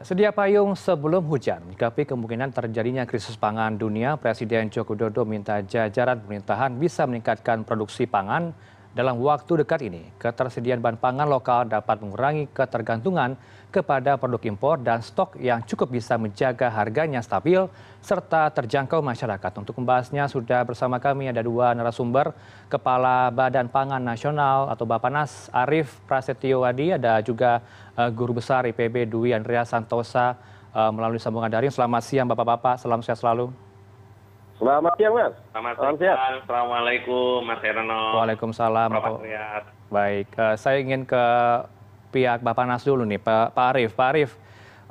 sedia payung sebelum hujan menyikapi kemungkinan terjadinya krisis pangan dunia presiden joko widodo minta jajaran pemerintahan bisa meningkatkan produksi pangan dalam waktu dekat ini ketersediaan bahan pangan lokal dapat mengurangi ketergantungan kepada produk impor dan stok yang cukup bisa menjaga harganya stabil serta terjangkau masyarakat. Untuk membahasnya sudah bersama kami ada dua narasumber, Kepala Badan Pangan Nasional atau Bapanas Arief Prasetyo Wadi, ada juga uh, Guru Besar IPB Dwi Andrea Santosa uh, melalui sambungan daring. Selamat siang Bapak-Bapak, salam sehat selalu. Selamat siang, Mas. Selamat Salam siang. Assalamualaikum, Mas Herano. Waalaikumsalam. Bapak. Baik, uh, saya ingin ke pihak Bapak Nas dulu nih, Pak, Pak Arief. Pak Arief,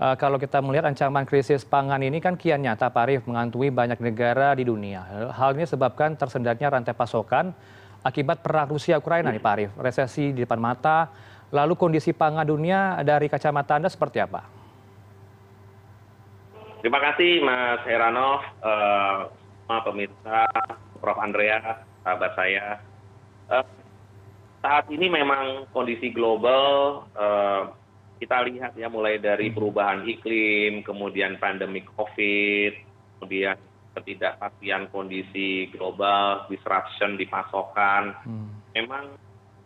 uh, kalau kita melihat ancaman krisis pangan ini kan kian nyata, Pak Arief, mengantui banyak negara di dunia. Hal ini sebabkan tersendatnya rantai pasokan akibat perang Rusia-Ukraina nih, Pak Arief. Resesi di depan mata, lalu kondisi pangan dunia dari kacamata Anda seperti apa? Terima kasih, Mas Heranov. Uh, sama pemirsa Prof. Andrea, sahabat saya. Uh, saat ini memang kondisi global uh, kita lihat ya mulai dari hmm. perubahan iklim, kemudian pandemi COVID, kemudian ketidakpastian kondisi global, disruption di pasokan, hmm. memang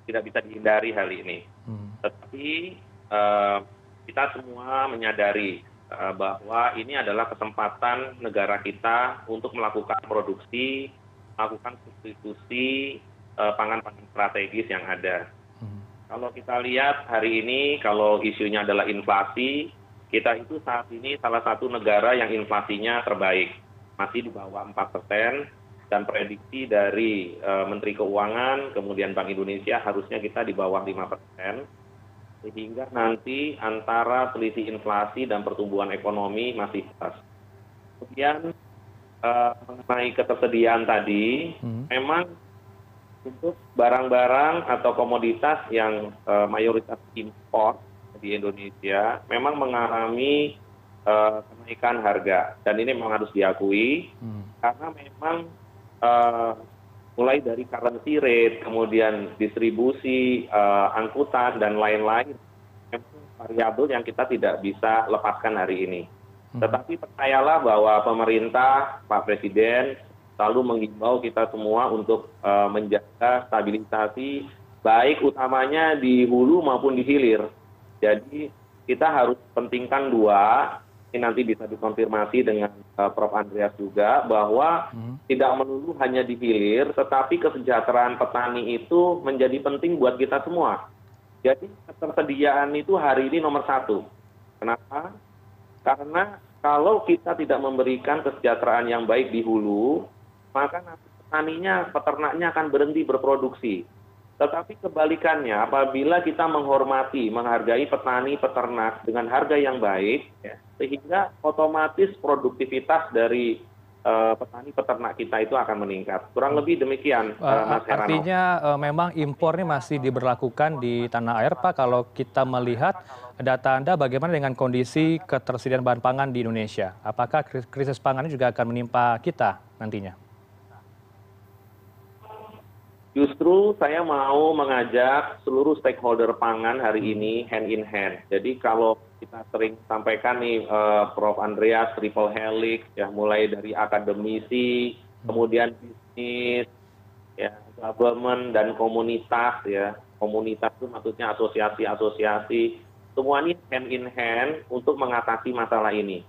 tidak bisa dihindari hal ini. Hmm. Tetapi uh, kita semua menyadari Eh, bahwa ini adalah kesempatan negara kita untuk melakukan produksi melakukan substitusi eh, pangan-pangan strategis yang ada. Hmm. Kalau kita lihat hari ini, kalau isunya adalah inflasi, kita itu saat ini salah satu negara yang inflasinya terbaik, masih di bawah 4 persen, dan prediksi dari uh, Menteri Keuangan, kemudian Bank Indonesia harusnya kita di bawah 5 persen sehingga nanti antara selisih inflasi dan pertumbuhan ekonomi masih pas. Kemudian uh, mengenai ketersediaan tadi, hmm. memang untuk barang-barang atau komoditas yang uh, mayoritas impor di Indonesia memang mengalami uh, kenaikan harga dan ini memang harus diakui hmm. karena memang uh, mulai dari currency rate, kemudian distribusi, uh, angkutan, dan lain-lain. variabel yang kita tidak bisa lepaskan hari ini. Hmm. Tetapi percayalah bahwa pemerintah, Pak Presiden, selalu mengimbau kita semua untuk uh, menjaga stabilisasi, baik utamanya di hulu maupun di hilir. Jadi kita harus pentingkan dua, ini nanti bisa dikonfirmasi dengan uh, Prof. Andreas juga bahwa hmm. tidak melulu hanya di hilir, tetapi kesejahteraan petani itu menjadi penting buat kita semua. Jadi ketersediaan itu hari ini nomor satu. Kenapa? Karena kalau kita tidak memberikan kesejahteraan yang baik di hulu, maka nanti petaninya, peternaknya akan berhenti berproduksi tetapi kebalikannya apabila kita menghormati menghargai petani peternak dengan harga yang baik ya, sehingga otomatis produktivitas dari uh, petani peternak kita itu akan meningkat. Kurang lebih demikian uh, Mas Herano. artinya uh, memang impor ini masih diberlakukan di tanah air Pak. Kalau kita melihat data Anda bagaimana dengan kondisi ketersediaan bahan pangan di Indonesia? Apakah krisis pangan ini juga akan menimpa kita nantinya justru saya mau mengajak seluruh stakeholder pangan hari ini hand in hand. Jadi kalau kita sering sampaikan nih uh, Prof. Andreas triple helix ya mulai dari akademisi, kemudian bisnis, ya government dan komunitas ya. Komunitas itu maksudnya asosiasi-asosiasi. Semua ini hand in hand untuk mengatasi masalah ini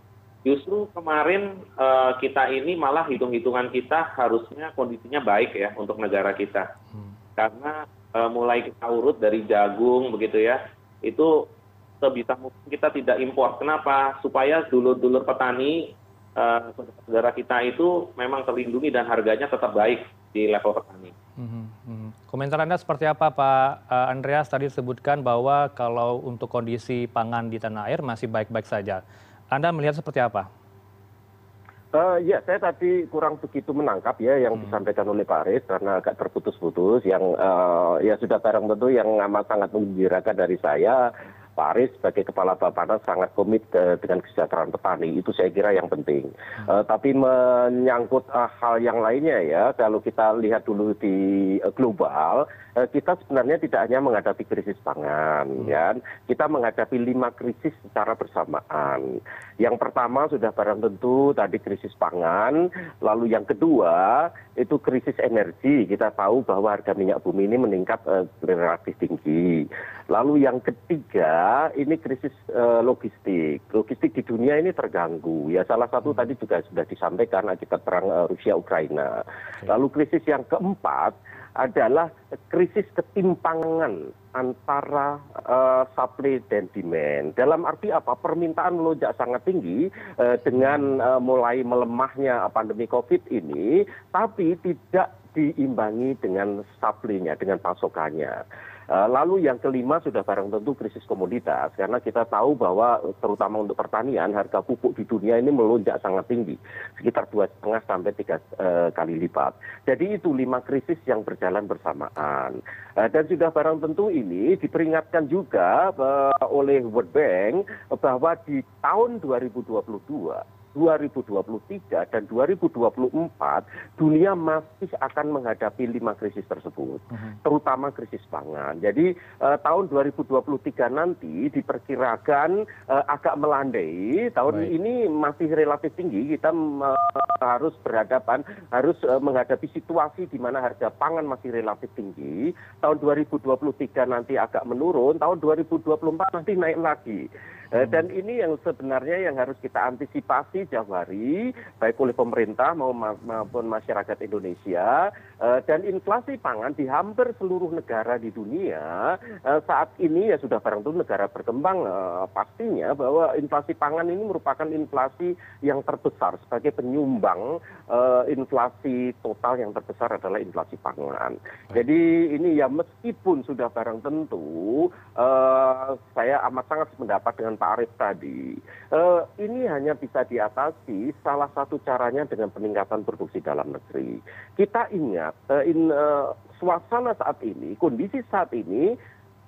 justru kemarin uh, kita ini malah hitung hitungan kita harusnya kondisinya baik ya untuk negara kita hmm. karena uh, mulai kita urut dari jagung begitu ya itu sebisa mungkin kita tidak impor kenapa supaya dulur-dulur petani uh, saudara kita itu memang terlindungi dan harganya tetap baik di level petani. Hmm, hmm. Komentar Anda seperti apa Pak Andreas tadi disebutkan bahwa kalau untuk kondisi pangan di tanah air masih baik-baik saja. Anda melihat seperti apa? Uh, ya, saya tadi kurang begitu menangkap ya yang hmm. disampaikan oleh Pak Aris karena agak terputus-putus. Yang uh, ya sudah barang tentu yang amat sangat menggembirakan dari saya Pak Aris sebagai kepala Bapanas sangat komit ke, dengan kesejahteraan petani. Itu saya kira yang penting. Hmm. Uh, tapi menyangkut uh, hal yang lainnya ya, kalau kita lihat dulu di uh, global, uh, kita sebenarnya tidak hanya menghadapi krisis pangan, hmm. ya. Kita menghadapi lima krisis secara bersamaan. Yang pertama sudah barang tentu tadi krisis pangan, lalu yang kedua itu krisis energi. Kita tahu bahwa harga minyak bumi ini meningkat uh, relatif tinggi. Lalu yang ketiga ini krisis uh, logistik. Logistik di dunia ini terganggu. Ya salah satu hmm. tadi juga sudah disampaikan akibat perang uh, Rusia Ukraina. Lalu krisis yang keempat adalah krisis ketimpangan antara uh, supply dan demand. Dalam arti apa? Permintaan melonjak sangat tinggi uh, dengan uh, mulai melemahnya pandemi Covid ini, tapi tidak diimbangi dengan supply-nya, dengan pasokannya. Eh, lalu yang kelima sudah barang tentu krisis komoditas karena kita tahu bahwa terutama untuk pertanian harga pupuk di dunia ini melonjak sangat tinggi sekitar dua setengah sampai tiga uh, kali lipat. Jadi itu lima krisis yang berjalan bersamaan dan sudah barang tentu ini diperingatkan juga oleh World Bank bahwa di tahun 2022 2023 dan 2024 dunia masih akan menghadapi lima krisis tersebut, mhm. terutama krisis pangan. Jadi uh, tahun 2023 nanti diperkirakan uh, agak melandai. Tahun Baik. ini masih relatif tinggi. Kita uh, harus berhadapan, harus uh, menghadapi situasi di mana harga pangan masih relatif tinggi. Tahun 2023 nanti agak menurun. Tahun 2024 nanti naik lagi. Eh, dan ini yang sebenarnya yang harus kita antisipasi jauh hari baik oleh pemerintah maupun masyarakat Indonesia eh, dan inflasi pangan di hampir seluruh negara di dunia eh, saat ini ya sudah barang tentu negara berkembang pastinya bahwa inflasi pangan ini merupakan inflasi yang terbesar sebagai penyumbang inflasi total yang terbesar adalah inflasi pangan. Jadi ini ya meskipun sudah barang tentu saya amat sangat mendapat dengan Arief tadi, uh, ini hanya bisa diatasi salah satu caranya dengan peningkatan produksi dalam negeri. Kita ingat uh, in, uh, suasana saat ini, kondisi saat ini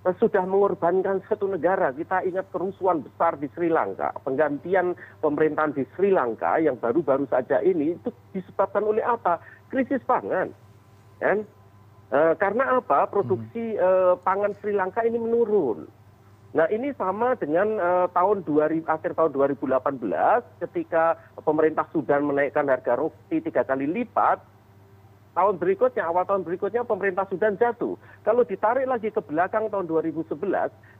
uh, sudah mengorbankan satu negara. Kita ingat kerusuhan besar di Sri Lanka, penggantian pemerintahan di Sri Lanka yang baru-baru saja ini itu disebabkan oleh apa? Krisis pangan. Kan? Uh, karena apa? Produksi uh, pangan Sri Lanka ini menurun nah ini sama dengan uh, tahun 2000, akhir tahun 2018 ketika pemerintah Sudan menaikkan harga roti tiga kali lipat tahun berikutnya, awal tahun berikutnya pemerintah Sudan jatuh. Kalau ditarik lagi ke belakang tahun 2011,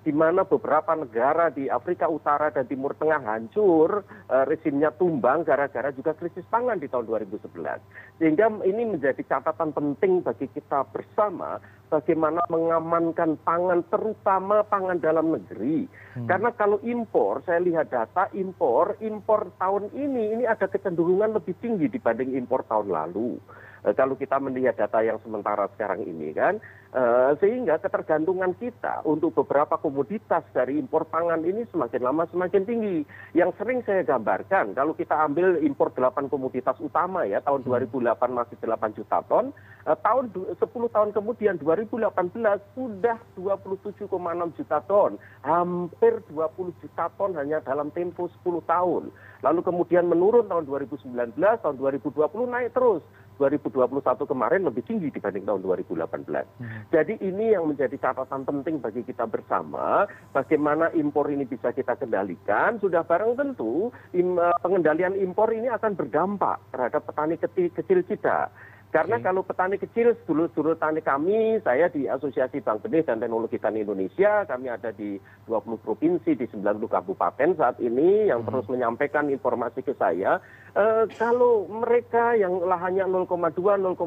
di mana beberapa negara di Afrika Utara dan Timur Tengah hancur, uh, rezimnya tumbang gara-gara juga krisis pangan di tahun 2011. Sehingga ini menjadi catatan penting bagi kita bersama bagaimana mengamankan pangan terutama pangan dalam negeri. Hmm. Karena kalau impor, saya lihat data impor, impor tahun ini ini ada kecenderungan lebih tinggi dibanding impor tahun lalu. Eh, kalau kita melihat data yang sementara sekarang ini kan Eh, sehingga ketergantungan kita untuk beberapa komoditas dari impor pangan ini semakin lama semakin tinggi. Yang sering saya gambarkan, kalau kita ambil impor 8 komoditas utama ya, tahun 2008 hmm. masih 8 juta ton, eh, tahun 10 tahun kemudian 2018 sudah 27,6 juta ton, hampir 20 juta ton hanya dalam tempo 10 tahun. Lalu kemudian menurun tahun 2019, tahun 2020 naik terus. 2021 kemarin lebih tinggi dibanding tahun 2018. Hmm. Jadi ini yang menjadi catatan penting bagi kita bersama, bagaimana impor ini bisa kita kendalikan. Sudah barang tentu im, eh, pengendalian impor ini akan berdampak terhadap petani kecil, kecil kita. Karena kalau petani kecil, dulu-dulu tani kami, saya di Asosiasi Bank Benih dan Teknologi Tani Indonesia, kami ada di 20 provinsi, di 90 kabupaten saat ini, yang hmm. terus menyampaikan informasi ke saya, eh, kalau mereka yang lahannya 0,2, 0,3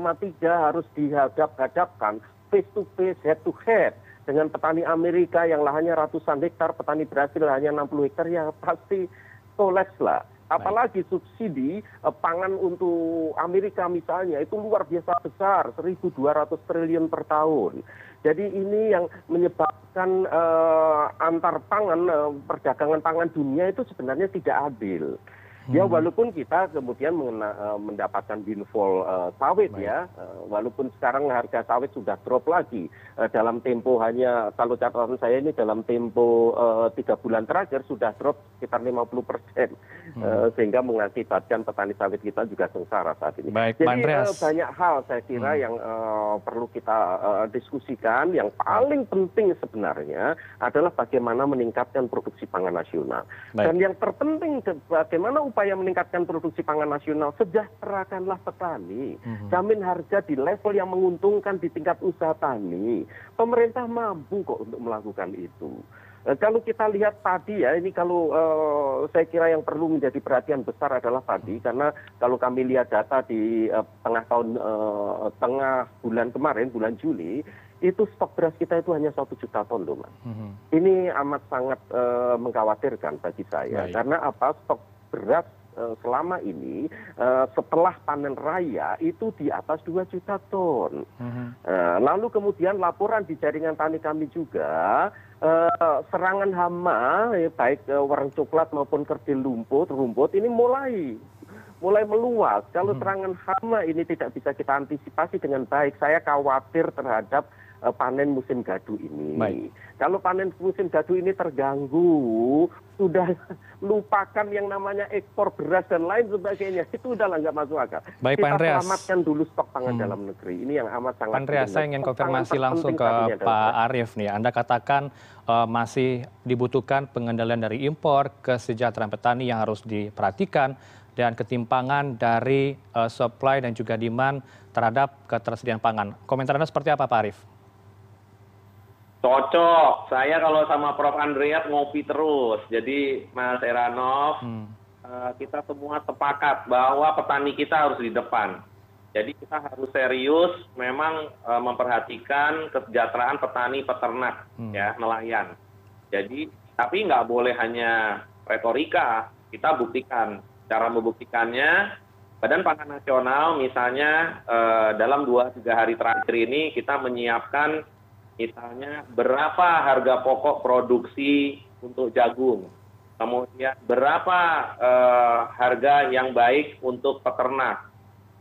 harus dihadap-hadapkan face to face, head to head, dengan petani Amerika yang lahannya ratusan hektar, petani Brasil hanya 60 hektar, ya pasti kolaps lah apalagi subsidi eh, pangan untuk Amerika misalnya itu luar biasa besar 1.200 triliun per tahun. Jadi ini yang menyebabkan uh, antar pangan uh, perdagangan pangan dunia itu sebenarnya tidak adil. Ya walaupun kita kemudian mengena, uh, mendapatkan windfall uh, sawit Baik. ya, uh, walaupun sekarang harga sawit sudah drop lagi uh, dalam tempo hanya kalau catatan saya ini dalam tempo tiga uh, bulan terakhir sudah drop sekitar 50 persen, hmm. uh, sehingga mengakibatkan petani sawit kita juga sengsara saat ini. Baik, Jadi uh, banyak hal saya kira hmm. yang uh, perlu kita uh, diskusikan. Yang paling penting sebenarnya adalah bagaimana meningkatkan produksi pangan nasional. Baik. Dan yang terpenting bagaimana upaya upaya meningkatkan produksi pangan nasional, sejahterakanlah petani. Mhm. Jamin harga di level yang menguntungkan di tingkat usaha tani. Pemerintah mampu kok untuk melakukan itu. Eh, kalau kita lihat tadi ya, ini kalau uh, saya kira yang perlu menjadi perhatian besar adalah tadi, mhm. karena kalau kami lihat data di uh, tengah tahun uh, tengah bulan kemarin, bulan Juli, itu stok beras kita itu hanya satu juta ton loh mas. Mm -hmm. Ini amat sangat uh, mengkhawatirkan bagi saya, Baik. karena apa stok beras eh, selama ini eh, setelah panen raya itu di atas dua juta ton. Uh-huh. Lalu kemudian laporan di jaringan tani kami juga serangan hama baik warna coklat maupun kerdil lumpur rumput ini mulai mulai meluas. Kalau hmm. serangan hama ini tidak bisa kita antisipasi dengan baik, saya khawatir terhadap panen musim gadu ini. Baik. Kalau panen musim gadu ini terganggu, sudah lupakan yang namanya ekspor beras dan lain sebagainya. Itu udah nggak masuk akal. Baik, Kita Pak Andreas. selamatkan dulu stok pangan hmm. dalam negeri. Ini yang amat sangat Pak Andreas, saya ingin konfirmasi langsung ke Pak Arief nih. Anda katakan uh, masih dibutuhkan pengendalian dari impor, kesejahteraan petani yang harus diperhatikan, dan ketimpangan dari uh, supply dan juga demand terhadap ketersediaan pangan. Komentar Anda seperti apa Pak Arief? Cocok. Saya kalau sama Prof. Andreas ngopi terus. Jadi Mas Eranov, hmm. uh, kita semua sepakat bahwa petani kita harus di depan. Jadi kita harus serius memang uh, memperhatikan kesejahteraan petani peternak hmm. ya nelayan. Jadi tapi nggak boleh hanya retorika, kita buktikan. Cara membuktikannya Badan Pangan Nasional misalnya uh, dalam dua tiga hari terakhir ini kita menyiapkan misalnya berapa harga pokok produksi untuk jagung, kemudian berapa eh, harga yang baik untuk peternak,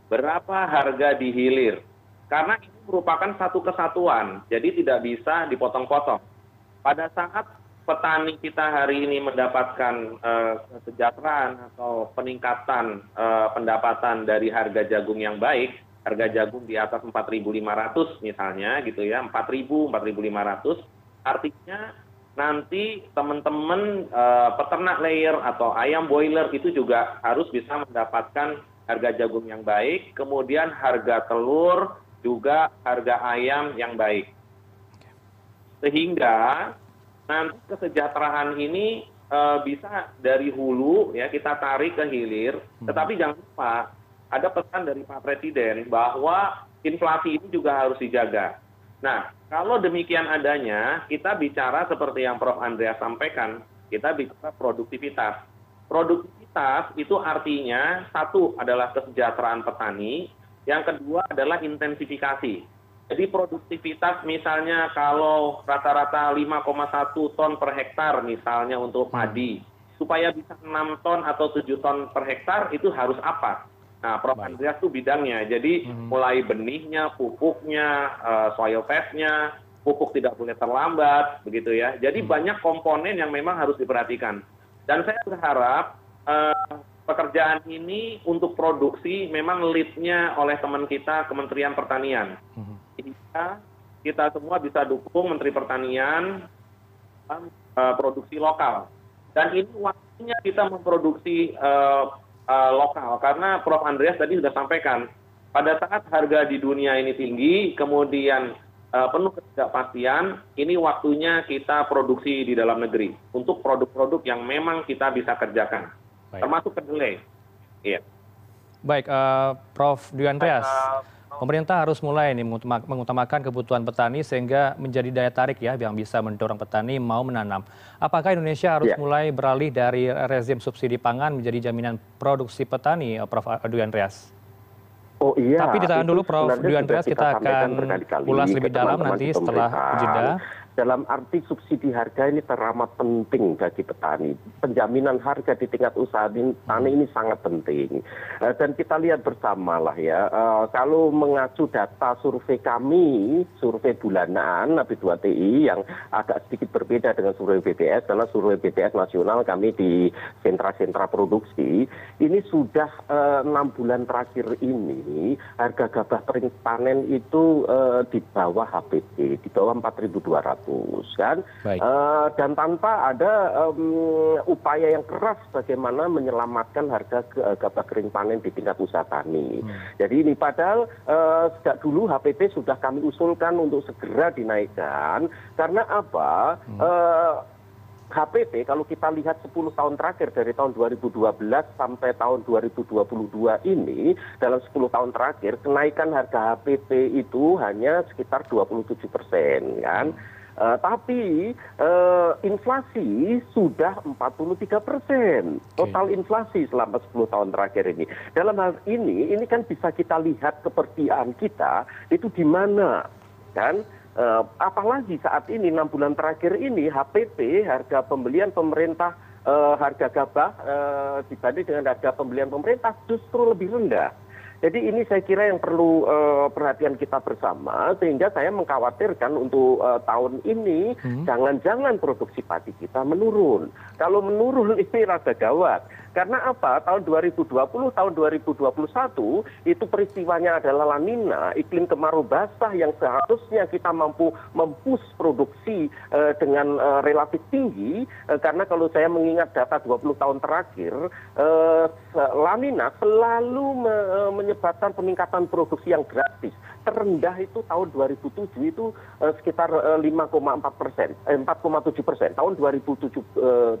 berapa harga di hilir. Karena ini merupakan satu kesatuan, jadi tidak bisa dipotong-potong. Pada saat petani kita hari ini mendapatkan eh, kesejahteraan atau peningkatan eh, pendapatan dari harga jagung yang baik, harga jagung di atas 4.500 misalnya gitu ya, 4.000, 4.500, artinya nanti teman-teman uh, peternak layer atau ayam boiler itu juga harus bisa mendapatkan harga jagung yang baik, kemudian harga telur, juga harga ayam yang baik. Sehingga nanti kesejahteraan ini uh, bisa dari hulu ya kita tarik ke hilir, hmm. tetapi jangan lupa ada pesan dari Pak Presiden bahwa inflasi ini juga harus dijaga. Nah, kalau demikian adanya, kita bicara seperti yang Prof. Andreas sampaikan, kita bicara produktivitas. Produktivitas itu artinya satu adalah kesejahteraan petani, yang kedua adalah intensifikasi. Jadi produktivitas misalnya kalau rata-rata 5,1 ton per hektar misalnya untuk padi, supaya bisa 6 ton atau 7 ton per hektar itu harus apa? Nah, Prof. Andreas itu bidangnya. Jadi hmm. mulai benihnya, pupuknya, uh, soil testnya, pupuk tidak boleh terlambat, begitu ya. Jadi hmm. banyak komponen yang memang harus diperhatikan. Dan saya berharap uh, pekerjaan ini untuk produksi memang lead-nya oleh teman kita Kementerian Pertanian. Hmm. Kita, kita semua bisa dukung Menteri Pertanian uh, produksi lokal. Dan ini waktunya kita memproduksi uh, Eh, lokal. Karena prof. Andreas tadi sudah sampaikan pada saat harga di dunia ini tinggi kemudian eh, penuh ketidakpastian ini waktunya kita produksi di dalam negeri untuk produk-produk yang memang kita bisa kerjakan. Termasuk kedelai. Iya. Baik uh, prof. Dwi andreas pemerintah harus mulai mengutamakan kebutuhan petani sehingga menjadi daya tarik ya yang bisa mendorong petani mau menanam. Apakah Indonesia harus ya. mulai beralih dari rezim subsidi pangan menjadi jaminan produksi petani, Prof. Dwi Andreas? Oh iya. Tapi ditahan dulu Prof. Dwi Andreas, kita akan ulas lebih dalam nanti setelah jeda. Dalam arti subsidi harga ini teramat penting bagi petani. Penjaminan harga di tingkat usaha tani ini sangat penting. Uh, dan kita lihat bersama lah ya, uh, kalau mengacu data survei kami, survei bulanan Nabi 2 TI yang agak sedikit berbeda dengan survei BTS, karena survei BTS nasional kami di sentra-sentra produksi, ini sudah enam uh, bulan terakhir ini harga gabah kering panen itu di bawah HPT, di bawah 4.200 kan uh, dan tanpa ada um, upaya yang keras bagaimana menyelamatkan harga gabah kering panen di tingkat usaha tani. Hmm. Jadi ini padahal uh, sejak dulu HPP sudah kami usulkan untuk segera dinaikkan karena apa? Hmm. Uh, HPP kalau kita lihat 10 tahun terakhir dari tahun 2012 sampai tahun 2022 ini dalam 10 tahun terakhir kenaikan harga HPP itu hanya sekitar 27 persen kan. Uh, tapi uh, inflasi sudah 43 persen total inflasi selama 10 tahun terakhir ini. Dalam hal ini, ini kan bisa kita lihat kepercayaan kita itu di mana, kan? Uh, apalagi saat ini enam bulan terakhir ini HPP harga pembelian pemerintah uh, harga gabah uh, dibanding dengan harga pembelian pemerintah justru lebih rendah jadi ini saya kira yang perlu uh, perhatian kita bersama sehingga saya mengkhawatirkan untuk uh, tahun ini hmm. jangan-jangan hmm. produksi padi kita menurun. Kalau menurun ini rada gawat. Karena apa? Tahun 2020, tahun 2021 itu peristiwanya adalah lanina, iklim kemarau basah yang seharusnya kita mampu mempus produksi uh, dengan uh, relatif tinggi. Uh, karena kalau saya mengingat data 20 tahun terakhir, lanina selalu me, menyebabkan peningkatan produksi yang drastis. Terendah itu tahun 2007 itu uh, sekitar uh, 5,4 persen, eh, 4,7 persen tahun 2007. Uh,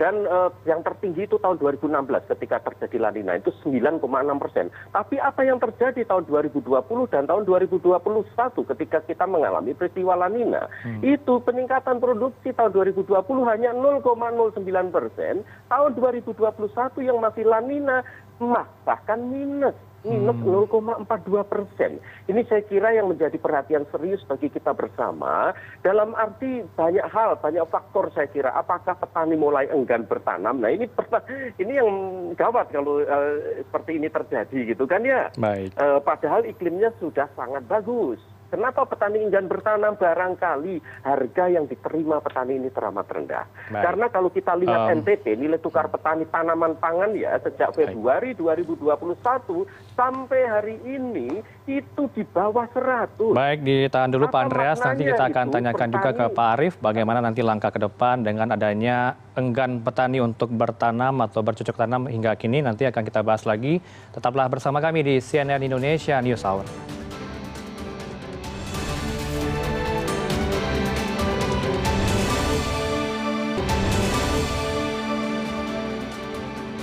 Dan uh, yang tertinggi itu tahun 2016 ketika terjadi lanina itu 9,6 persen. Tapi apa yang terjadi tahun 2020 dan tahun 2021 ketika kita mengalami peristiwa lanina hmm. itu peningkatan produksi tahun 2020 hanya 0,09 persen. Tahun 2021 yang masih lanina mah bahkan minus minus hmm. 0,42 persen. Ini saya kira yang menjadi perhatian serius bagi kita bersama. Dalam arti banyak hal, banyak faktor saya kira. Apakah petani mulai enggan bertanam? Nah ini ini yang gawat kalau uh, seperti ini terjadi gitu kan ya. Baik. Uh, padahal iklimnya sudah sangat bagus kenapa petani enggan bertanam? Barangkali harga yang diterima petani ini teramat rendah. Karena kalau kita lihat ntt nilai tukar petani tanaman pangan ya sejak februari 2021 sampai hari ini itu di bawah 100 baik ditahan dulu Pak Andreas. Nanti kita akan tanyakan juga ke Pak Arief bagaimana nanti langkah ke depan dengan adanya enggan petani untuk bertanam atau bercocok tanam hingga kini. Nanti akan kita bahas lagi. Tetaplah bersama kami di CNN Indonesia News Hour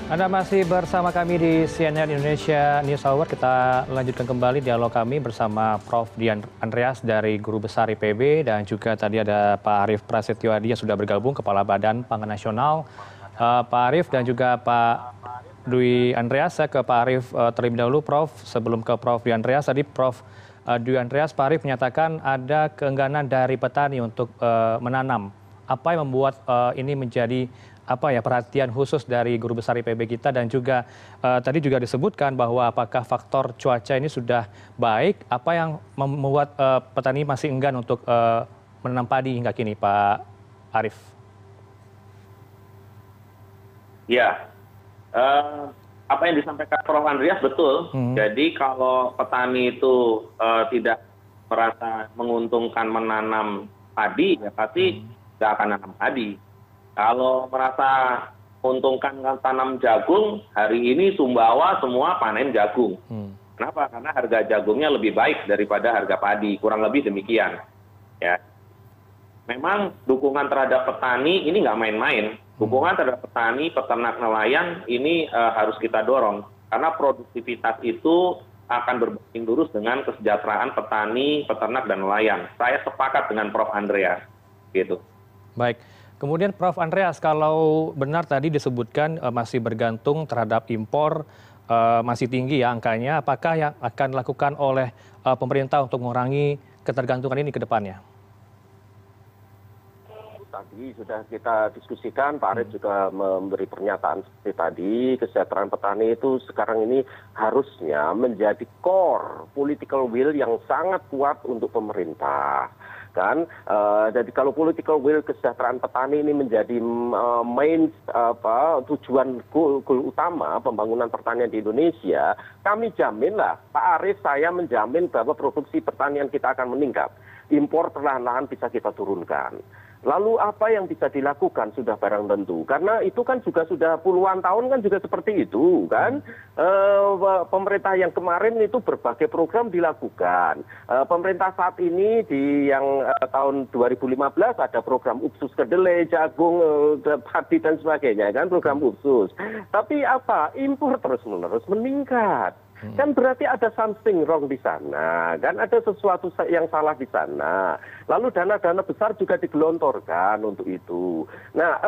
Anda masih bersama kami di CNN Indonesia News Hour. Kita lanjutkan kembali dialog kami bersama Prof. Dian Andreas dari Guru Besar IPB dan juga tadi ada Pak Arief Prasetyo Adi yang sudah bergabung Kepala Badan Pangan Nasional. Uh, Pak Arief dan juga Pak Dwi Andreas, saya ke Pak Arief uh, terlebih dahulu Prof. Sebelum ke Prof. Dwi Andreas, tadi Prof. Uh, Dwi Andreas, Pak Arief menyatakan ada keengganan dari petani untuk uh, menanam. Apa yang membuat uh, ini menjadi apa ya perhatian khusus dari guru besar IPB kita dan juga uh, tadi juga disebutkan bahwa apakah faktor cuaca ini sudah baik apa yang membuat uh, petani masih enggan untuk uh, menanam padi hingga kini Pak Arief? Ya, uh, apa yang disampaikan Prof Andreas betul. Hmm. Jadi kalau petani itu uh, tidak merasa menguntungkan menanam padi, ya pasti tidak hmm. akan menanam padi kalau merasa untungkan tanam jagung hari ini sumbawa semua panen jagung. Hmm. kenapa? Karena harga jagungnya lebih baik daripada harga padi. Kurang lebih demikian. Ya. Memang dukungan terhadap petani ini nggak main-main. Hmm. dukungan terhadap petani peternak nelayan ini uh, harus kita dorong. Karena produktivitas itu akan berbanding lurus dengan kesejahteraan petani peternak dan nelayan. Saya sepakat dengan Prof. Andreas. Gitu. Baik kemudian prof. Andreas kalau benar tadi disebutkan eh, masih bergantung terhadap impor eh, masih tinggi ya angkanya apakah yang akan dilakukan oleh eh, pemerintah untuk mengurangi ketergantungan ini ke depannya? Tadi sudah kita diskusikan pak arief juga memberi pernyataan seperti tadi kesejahteraan petani itu sekarang ini harusnya menjadi core political will yang sangat kuat untuk pemerintah kan jadi kalau political will kesejahteraan petani ini menjadi main apa tujuan goal, utama pembangunan pertanian di Indonesia kami jaminlah Pak Arief saya menjamin bahwa produksi pertanian kita akan meningkat. Impor perlahan-lahan bisa kita turunkan lalu apa yang bisa dilakukan? Sudah barang tentu. Karena itu kan juga sudah puluhan tahun kan juga seperti itu kan? Pemerintah yang kemarin itu berbagai program dilakukan. Pemerintah saat ini di yang tahun 2015 ada program uksus kedelai jagung padi dan sebagainya kan? Program uksus tapi apa? Impor terus menerus meningkat kan berarti ada something wrong di sana kan ada sesuatu yang salah di sana. Lalu dana dana besar juga digelontorkan untuk itu. Nah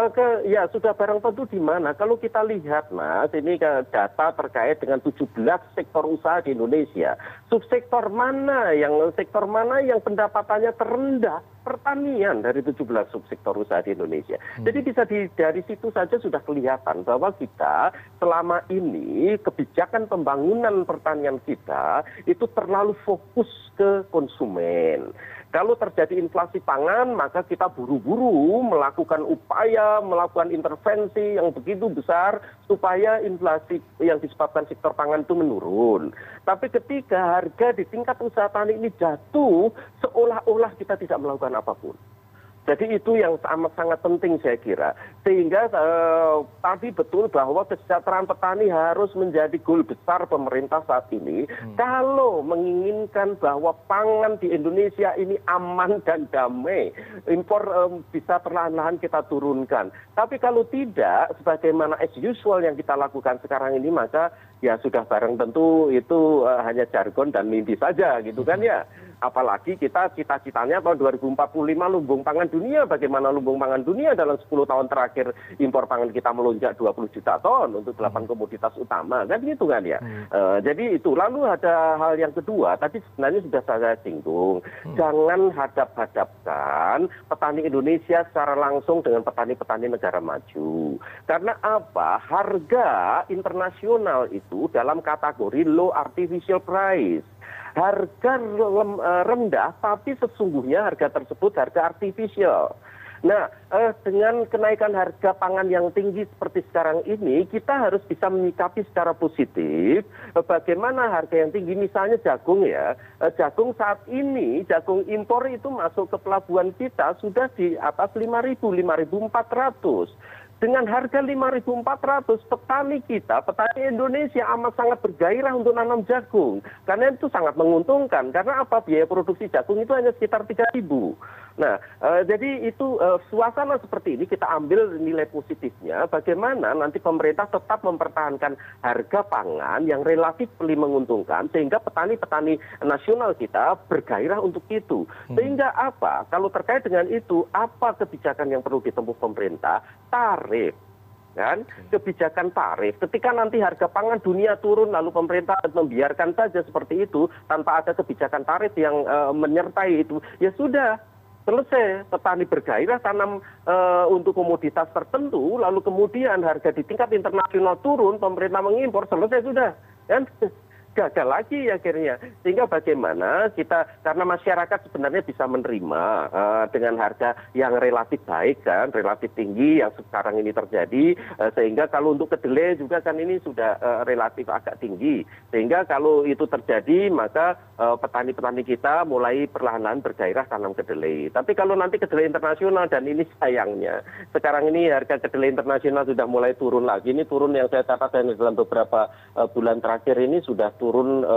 ya sudah barang tentu di mana? Kalau kita lihat mas ini data terkait dengan 17 sektor usaha di Indonesia. Subsektor mana yang sektor mana yang pendapatannya terendah pertanian dari 17 subsektor usaha di Indonesia. Jadi bisa di, dari situ saja sudah kelihatan bahwa kita selama ini kebijakan pembangunan pertanian kita itu terlalu fokus ke konsumen. Kalau terjadi inflasi pangan, maka kita buru-buru melakukan upaya, melakukan intervensi yang begitu besar supaya inflasi yang disebabkan sektor pangan itu menurun. Tapi ketika harga di tingkat usaha tani ini jatuh, seolah-olah kita tidak melakukan apa pun jadi itu yang amat sangat penting saya kira. Sehingga tadi betul bahwa kesejahteraan petani harus menjadi goal besar pemerintah saat ini. Kalau menginginkan bahwa pangan di Indonesia ini aman dan damai impor bisa perlahan-lahan kita turunkan. Tapi kalau tidak sebagaimana as usual yang kita lakukan sekarang ini maka ya sudah barang tentu itu hanya jargon dan mimpi saja gitu kan ya apalagi kita cita citanya tahun 2045 lumbung pangan dunia. Bagaimana lumbung pangan dunia dalam 10 tahun terakhir impor pangan kita melonjak 20 juta ton untuk delapan komoditas utama. Kan gitu kan ya? Jadi itu. Lalu ada hal yang kedua. Tadi sebenarnya sudah saya singgung. Jangan hadap hadapkan petani Indonesia secara langsung dengan petani-petani negara maju. Karena apa? Harga internasional itu dalam kategori low artificial price. Harga rendah tapi sesungguhnya harga tersebut harga artificial nah dengan kenaikan harga pangan yang tinggi seperti sekarang ini kita harus bisa menyikapi secara positif bagaimana harga yang tinggi misalnya jagung ya jagung saat ini jagung impor itu masuk ke pelabuhan kita sudah di atas 5.000 5.400 dengan harga 5.400 petani kita, petani Indonesia amat sangat bergairah untuk nanam jagung. Karena itu sangat menguntungkan. Karena apa? Biaya produksi jagung itu hanya sekitar 3.000. Nah, jadi itu suasana seperti ini kita ambil nilai positifnya. Bagaimana nanti pemerintah tetap mempertahankan harga pangan yang relatif lebih menguntungkan. Sehingga petani-petani nasional kita bergairah untuk itu. Sehingga apa? Kalau terkait dengan itu, apa kebijakan yang perlu ditempuh pemerintah? Tarif kan kebijakan tarif ketika nanti harga pangan dunia turun lalu pemerintah membiarkan saja seperti itu tanpa ada kebijakan tarif yang menyertai itu ya sudah selesai. Petani bergairah tanam untuk komoditas tertentu lalu kemudian harga di tingkat internasional turun pemerintah mengimpor selesai sudah kan gagal lagi akhirnya. Sehingga bagaimana kita karena masyarakat sebenarnya bisa menerima dengan harga yang relatif baik kan relatif tinggi yang sekarang ini terjadi sehingga kalau untuk kedelai juga kan ini sudah relatif agak tinggi. Sehingga kalau itu terjadi maka petani petani kita mulai perlahan-lahan bergairah tanam kedelai. Tapi kalau nanti kedelai internasional dan ini sayangnya sekarang ini harga kedelai internasional sudah mulai turun lagi. Ini turun yang saya catat dalam beberapa bulan terakhir ini sudah turun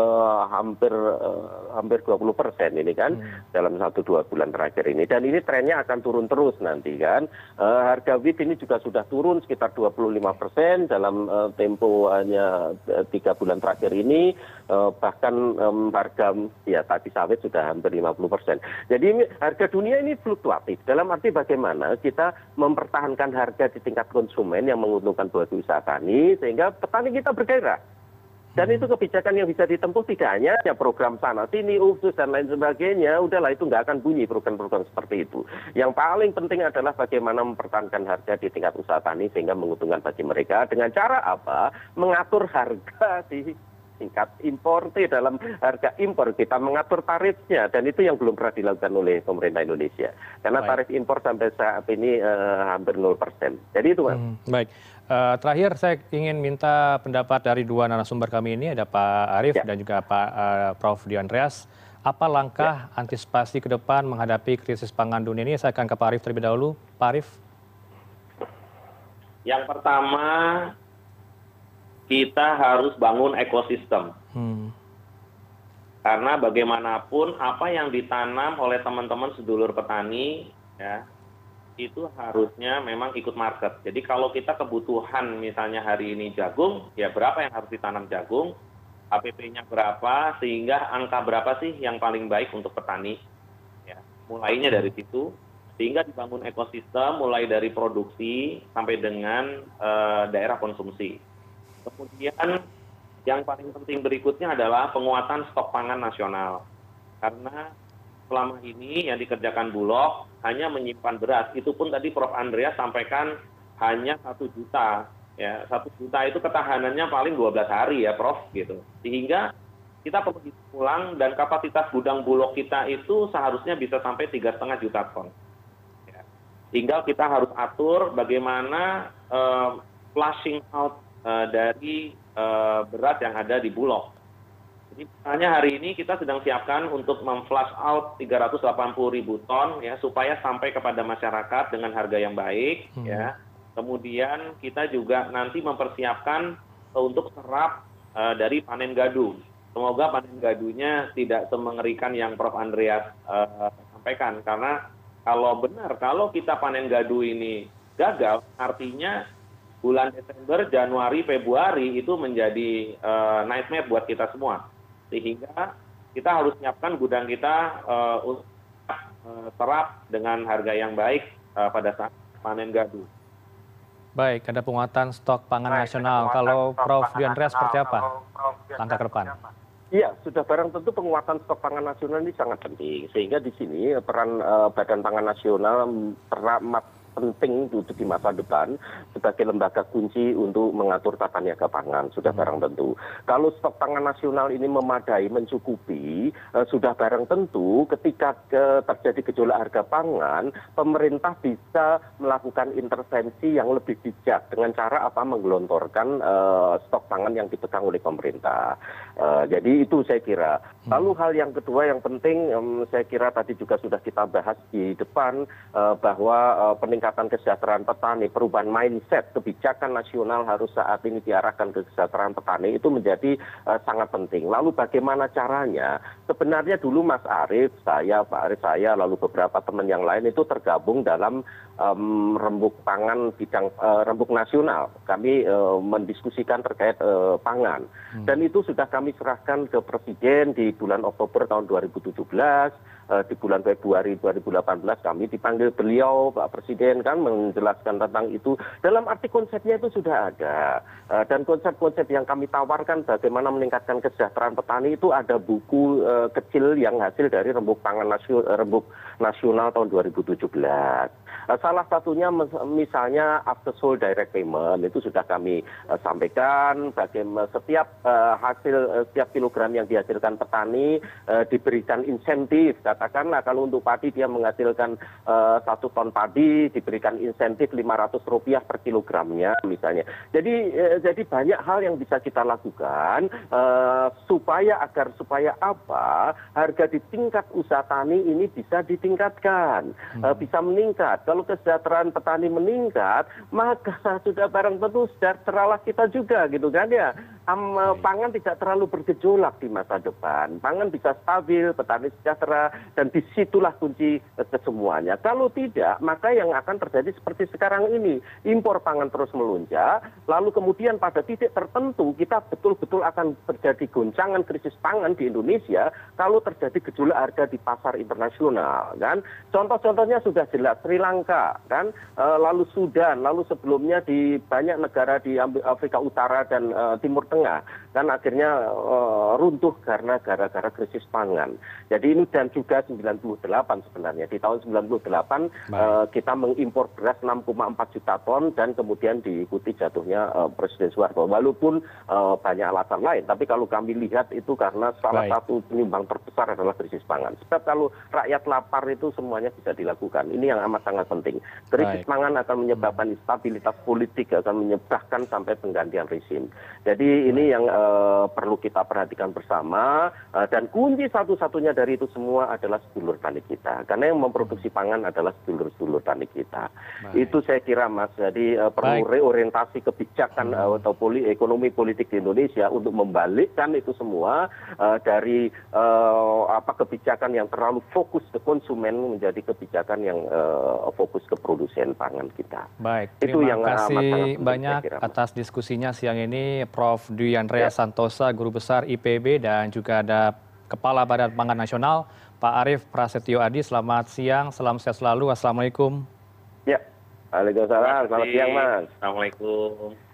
hampir hampir 20 persen ini kan dalam satu dua bulan terakhir ini. Dan ini trennya akan turun terus nanti kan. Harga wheat ini juga sudah turun sekitar 25 persen dalam tempo hanya tiga bulan terakhir ini. Bahkan harga ya tadi sawit sudah hampir 50 persen. Jadi harga dunia ini fluktuatif. Dalam arti bagaimana kita mempertahankan harga di tingkat konsumen yang menguntungkan buat usaha tani sehingga petani kita bergairah dan itu kebijakan yang bisa ditempuh tidak hanya program sana sini usus dan lain sebagainya. Udahlah itu nggak akan bunyi program-program seperti itu. Yang paling penting adalah bagaimana mempertahankan harga di tingkat usaha tani sehingga menguntungkan bagi mereka. Dengan cara apa? Mengatur harga di tingkat impor dalam harga impor. Kita mengatur tarifnya dan itu yang belum pernah dilakukan oleh pemerintah Indonesia. Karena tarif impor sampai saat ini uh, hampir 0%. Jadi itu Mas. Hmm, baik. Uh, terakhir saya ingin minta pendapat dari dua narasumber kami ini ada Pak Arief ya. dan juga Pak uh, Prof. Diandreas. Apa langkah ya. antisipasi ke depan menghadapi krisis pangan dunia ini? Saya akan ke Pak Arief terlebih dahulu. Pak Arief. Yang pertama, kita harus bangun ekosistem. Hmm. Karena bagaimanapun apa yang ditanam oleh teman-teman sedulur petani, ya, itu harusnya memang ikut market. Jadi kalau kita kebutuhan misalnya hari ini jagung, ya berapa yang harus ditanam jagung, APP-nya berapa, sehingga angka berapa sih yang paling baik untuk petani. Ya, mulainya dari situ, sehingga dibangun ekosistem mulai dari produksi sampai dengan uh, daerah konsumsi. Kemudian yang paling penting berikutnya adalah penguatan stok pangan nasional. Karena selama ini yang dikerjakan Bulog hanya menyimpan beras. Itu pun tadi Prof. Andrea sampaikan hanya satu juta. Ya, satu juta itu ketahanannya paling 12 hari ya Prof. gitu. Sehingga kita perlu pulang dan kapasitas gudang bulog kita itu seharusnya bisa sampai tiga setengah juta ton. Ya. Tinggal kita harus atur bagaimana uh, flushing out uh, dari uh, beras yang ada di bulog jadi misalnya hari ini kita sedang siapkan untuk memflash out 380 ribu ton ya supaya sampai kepada masyarakat dengan harga yang baik hmm. ya. Kemudian kita juga nanti mempersiapkan untuk serap uh, dari panen gadu. Semoga panen gadunya tidak semengerikan yang Prof Andreas uh, sampaikan karena kalau benar kalau kita panen gadu ini gagal artinya bulan Desember, Januari, Februari itu menjadi uh, nightmare buat kita semua sehingga kita harus menyiapkan gudang kita uh, untuk uh, serap dengan harga yang baik uh, pada saat panen gadu. Baik, ada penguatan stok pangan Baik, nasional. Kalau Prof. Diandra seperti apa langkah ke depan? Iya, sudah barang tentu penguatan stok pangan nasional ini sangat penting. Sehingga di sini peran uh, Badan Pangan Nasional teramat penting untuk di masa depan sebagai lembaga kunci untuk mengatur tata niaga pangan sudah barang tentu. Kalau stok pangan nasional ini memadai mencukupi eh, sudah barang tentu ketika terjadi gejolak harga pangan pemerintah bisa melakukan intervensi yang lebih bijak dengan cara apa menggelontorkan uh, stok pangan yang dipegang oleh pemerintah. Uh, jadi itu saya kira. Lalu hal yang kedua yang penting saya kira tadi juga sudah kita bahas di depan bahwa uh, peningkatan kesejahteraan petani, perubahan mindset, kebijakan nasional harus saat ini diarahkan ke kesejahteraan petani itu menjadi uh, sangat penting. Lalu bagaimana caranya? Sebenarnya dulu Mas Arief, saya, Pak Arief, saya, lalu beberapa teman yang lain itu tergabung dalam um, rembuk pangan bidang uh, rembuk nasional. Kami uh, mendiskusikan terkait uh, pangan. Hmm. Dan itu sudah kami serahkan ke Presiden di bulan Oktober tahun 2017 Eh, di bulan Februari 2018 kami dipanggil beliau Pak Presiden kan menjelaskan tentang itu. Dalam arti konsepnya itu sudah ada. Eh, dan konsep-konsep yang kami tawarkan bagaimana meningkatkan kesejahteraan petani itu ada buku uh, kecil yang hasil dari rembuk pangan nasional, rembuk nasional tahun 2017 salah satunya misalnya after sold direct payment itu sudah kami sampaikan. Bagaimana setiap hasil setiap kilogram yang dihasilkan petani diberikan insentif katakanlah kalau untuk padi dia menghasilkan eh, satu ton padi diberikan insentif lima ratus rupiah per kilogramnya misalnya. Jadi eh, jadi banyak hal yang bisa kita lakukan eh, supaya agar supaya apa? Harga di tingkat usaha tani ini bisa ditingkatkan hmm. bisa meningkat. Kalau kesejahteraan petani meningkat maka sudah barang tentu sejahteralah kita juga gitu kan ya pangan tidak terlalu bergejolak di masa depan pangan bisa stabil petani sejahtera dan di situlah kunci eh, kesemuanya. Kalau tidak, maka yang akan terjadi seperti sekarang ini. Impor pangan terus melonjak, lalu kemudian pada titik tertentu kita betul-betul akan terjadi goncangan krisis pangan di Indonesia kalau terjadi gejolak harga di pasar internasional. Kan? Contoh-contohnya sudah jelas, Sri Lanka, kan? E, lalu Sudan, lalu sebelumnya di banyak negara di Afrika Utara dan Timur Tengah kan akhirnya uh, runtuh karena gara-gara krisis pangan. Jadi ini dan juga 98 sebenarnya di tahun 98 uh, kita mengimpor beras 6,4 juta ton dan kemudian diikuti jatuhnya uh, Presiden Soeharto. Walaupun banyak alasan lain, tapi kalau kami lihat itu karena salah Baik. satu penyumbang terbesar adalah krisis pangan. Sebab kalau rakyat lapar itu semuanya bisa dilakukan. Ini yang amat sangat penting. Krisis Baik. pangan akan menyebabkan instabilitas politik, akan menyebabkan sampai penggantian rezim. Jadi ini yang perlu kita perhatikan bersama uh, dan kunci satu-satunya dari itu semua adalah sedulur tani kita. Karena yang memproduksi pangan adalah sedulur-sedulur tani kita. Baik. Itu saya kira Mas. Jadi uh, perlu Baik. reorientasi kebijakan uh, atau poli ekonomi politik di Indonesia untuk membalikkan itu semua uh, dari uh, apa kebijakan yang terlalu fokus ke konsumen menjadi kebijakan yang uh, fokus ke produsen pangan kita. Baik, terima itu yang kasih banyak atas diskusinya siang ini Prof. Dwi Andrea ya. Santosa, Guru Besar IPB dan juga ada Kepala Badan Pangan Nasional Pak Arief Prasetyo Adi. Selamat siang, salam sehat selalu. Assalamualaikum. Ya, Waalaikumsalam. Selamat siang, Mas. Assalamualaikum.